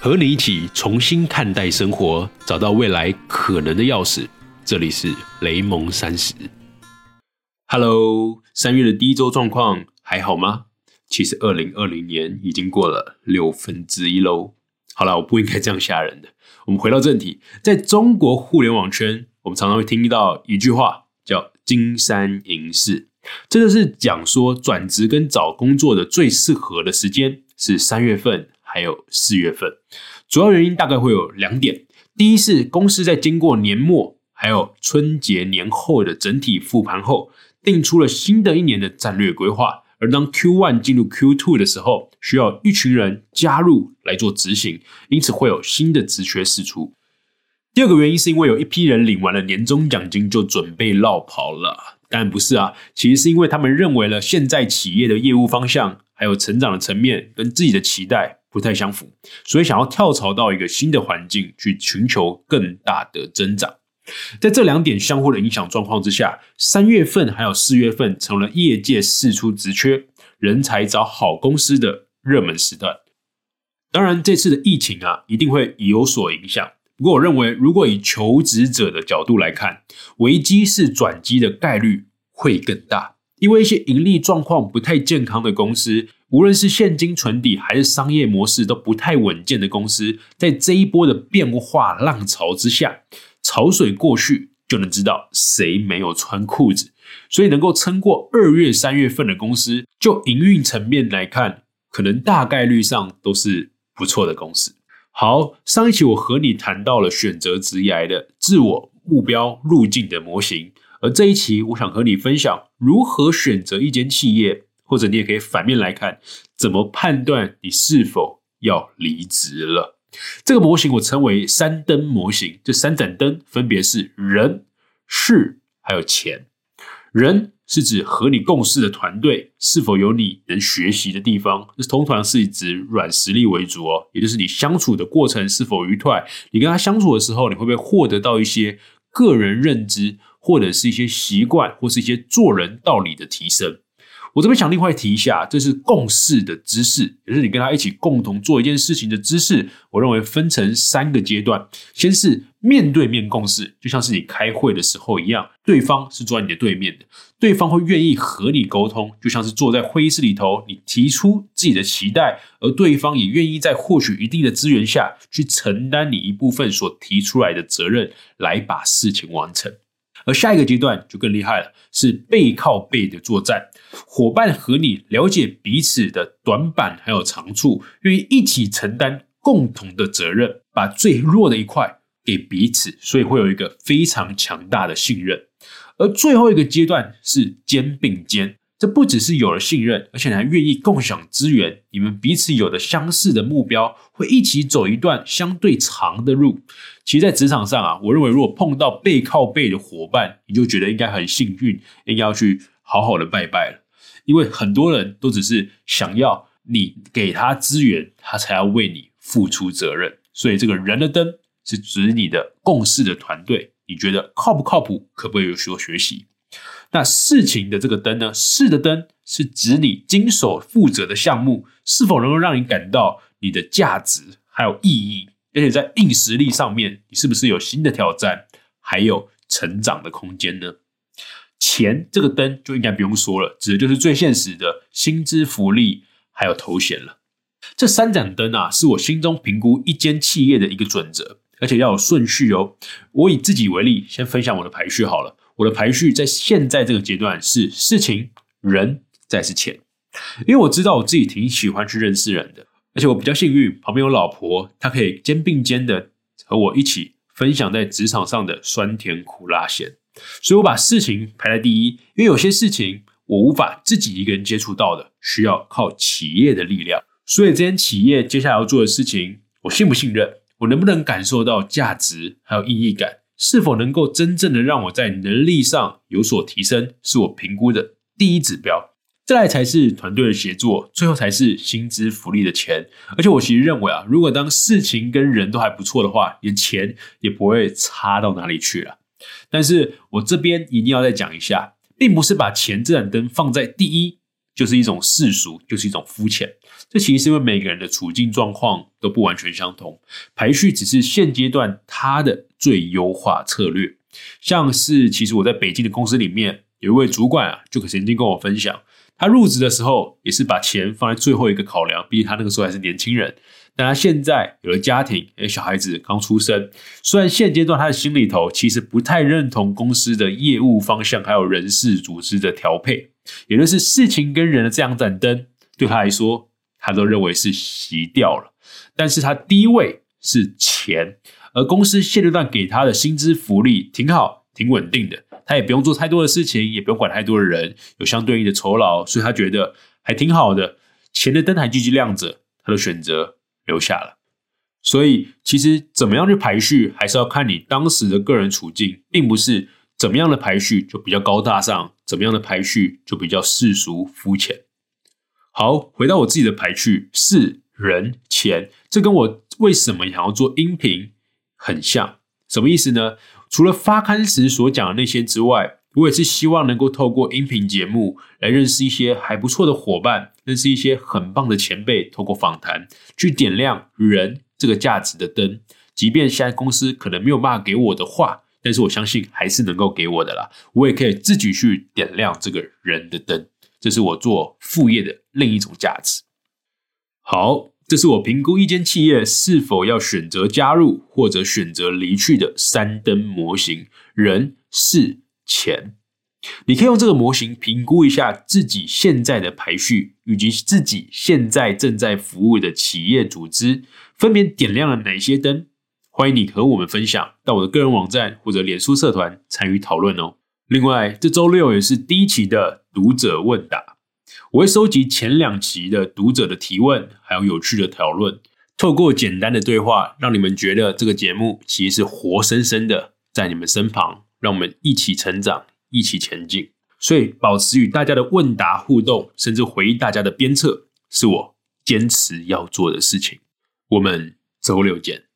和你一起重新看待生活，找到未来可能的钥匙。这里是雷蒙三十。Hello，三月的第一周状况还好吗？其实二零二零年已经过了六分之一喽。好了，我不应该这样吓人的。我们回到正题，在中国互联网圈，我们常常会听到一句话，叫“金山银市”，这就是讲说转职跟找工作的最适合的时间是三月份。还有四月份，主要原因大概会有两点。第一是公司在经过年末还有春节年后的整体复盘后，定出了新的一年的战略规划。而当 Q one 进入 Q two 的时候，需要一群人加入来做执行，因此会有新的职缺释出。第二个原因是因为有一批人领完了年终奖金就准备绕跑了，但不是啊，其实是因为他们认为了现在企业的业务方向还有成长的层面跟自己的期待。不太相符，所以想要跳槽到一个新的环境去寻求更大的增长。在这两点相互的影响状况之下，三月份还有四月份成了业界四出直缺、人才找好公司的热门时段。当然，这次的疫情啊，一定会有所影响。不过，我认为如果以求职者的角度来看，危机是转机的概率会更大，因为一些盈利状况不太健康的公司。无论是现金存底还是商业模式都不太稳健的公司，在这一波的变化浪潮之下，潮水过去就能知道谁没有穿裤子。所以能够撑过二月、三月份的公司，就营运层面来看，可能大概率上都是不错的公司。好，上一期我和你谈到了选择职业的自我目标路径的模型，而这一期我想和你分享如何选择一间企业。或者你也可以反面来看，怎么判断你是否要离职了？这个模型我称为三灯模型。这三盏灯分别是人、事还有钱。人是指和你共事的团队是否有你能学习的地方，这通常是指软实力为主哦，也就是你相处的过程是否愉快。你跟他相处的时候，你会不会获得到一些个人认知，或者是一些习惯，或是一些做人道理的提升？我这边想另外提一下，这是共事的知识，也是你跟他一起共同做一件事情的知识。我认为分成三个阶段，先是面对面共事，就像是你开会的时候一样，对方是坐在你的对面的，对方会愿意和你沟通，就像是坐在会议室里头，你提出自己的期待，而对方也愿意在获取一定的资源下去承担你一部分所提出来的责任，来把事情完成。而下一个阶段就更厉害了，是背靠背的作战，伙伴和你了解彼此的短板还有长处，愿意一起承担共同的责任，把最弱的一块给彼此，所以会有一个非常强大的信任。而最后一个阶段是肩并肩。这不只是有了信任，而且还愿意共享资源。你们彼此有的相似的目标，会一起走一段相对长的路。其实，在职场上啊，我认为如果碰到背靠背的伙伴，你就觉得应该很幸运，应该要去好好的拜拜了。因为很多人都只是想要你给他资源，他才要为你付出责任。所以，这个人的灯是指你的共事的团队，你觉得靠不靠谱？可不可以有所学习？那事情的这个灯呢？事的灯是指你经手负责的项目是否能够让你感到你的价值还有意义，而且在硬实力上面，你是不是有新的挑战，还有成长的空间呢？钱这个灯就应该不用说了，指的就是最现实的薪资福利还有头衔了。这三盏灯啊，是我心中评估一间企业的一个准则，而且要有顺序哦。我以自己为例，先分享我的排序好了。我的排序在现在这个阶段是事情、人，再是钱，因为我知道我自己挺喜欢去认识人的，而且我比较幸运，旁边有老婆，她可以肩并肩的和我一起分享在职场上的酸甜苦辣咸，所以我把事情排在第一，因为有些事情我无法自己一个人接触到的，需要靠企业的力量，所以这间企业接下来要做的事情，我信不信任，我能不能感受到价值还有意义感。是否能够真正的让我在能力上有所提升，是我评估的第一指标。再来才是团队的协作，最后才是薪资福利的钱。而且我其实认为啊，如果当事情跟人都还不错的话，连钱也不会差到哪里去了。但是我这边一定要再讲一下，并不是把钱这盏灯放在第一就是一种世俗，就是一种肤浅。这其实是因为每个人的处境状况都不完全相同，排序只是现阶段它的最优化策略。像是其实我在北京的公司里面有一位主管啊，就曾经跟我分享，他入职的时候也是把钱放在最后一个考量，毕竟他那个时候还是年轻人。但他现在有了家庭，有，小孩子刚出生。虽然现阶段他的心里头其实不太认同公司的业务方向，还有人事组织的调配，也就是事情跟人的这两盏灯，对他来说，他都认为是熄掉了。但是他第一位是钱，而公司现阶段给他的薪资福利挺好，挺稳定的，他也不用做太多的事情，也不用管太多的人，有相对应的酬劳，所以他觉得还挺好的。钱的灯还继续亮着，他都选择。留下了，所以其实怎么样去排序，还是要看你当时的个人处境，并不是怎么样的排序就比较高大上，怎么样的排序就比较世俗肤浅。好，回到我自己的排序，是人钱，这跟我为什么想要做音频很像。什么意思呢？除了发刊时所讲的那些之外。我也是希望能够透过音频节目来认识一些还不错的伙伴，认识一些很棒的前辈，透过访谈去点亮人这个价值的灯。即便现在公司可能没有办法给我的话，但是我相信还是能够给我的啦。我也可以自己去点亮这个人的灯，这是我做副业的另一种价值。好，这是我评估一间企业是否要选择加入或者选择离去的三灯模型：人、事。钱，你可以用这个模型评估一下自己现在的排序，以及自己现在正在服务的企业组织分别点亮了哪些灯。欢迎你和我们分享到我的个人网站或者脸书社团参与讨论哦。另外，这周六也是第一期的读者问答，我会收集前两期的读者的提问，还有有趣的讨论，透过简单的对话，让你们觉得这个节目其实是活生生的在你们身旁。让我们一起成长，一起前进。所以，保持与大家的问答互动，甚至回应大家的鞭策，是我坚持要做的事情。我们周六见。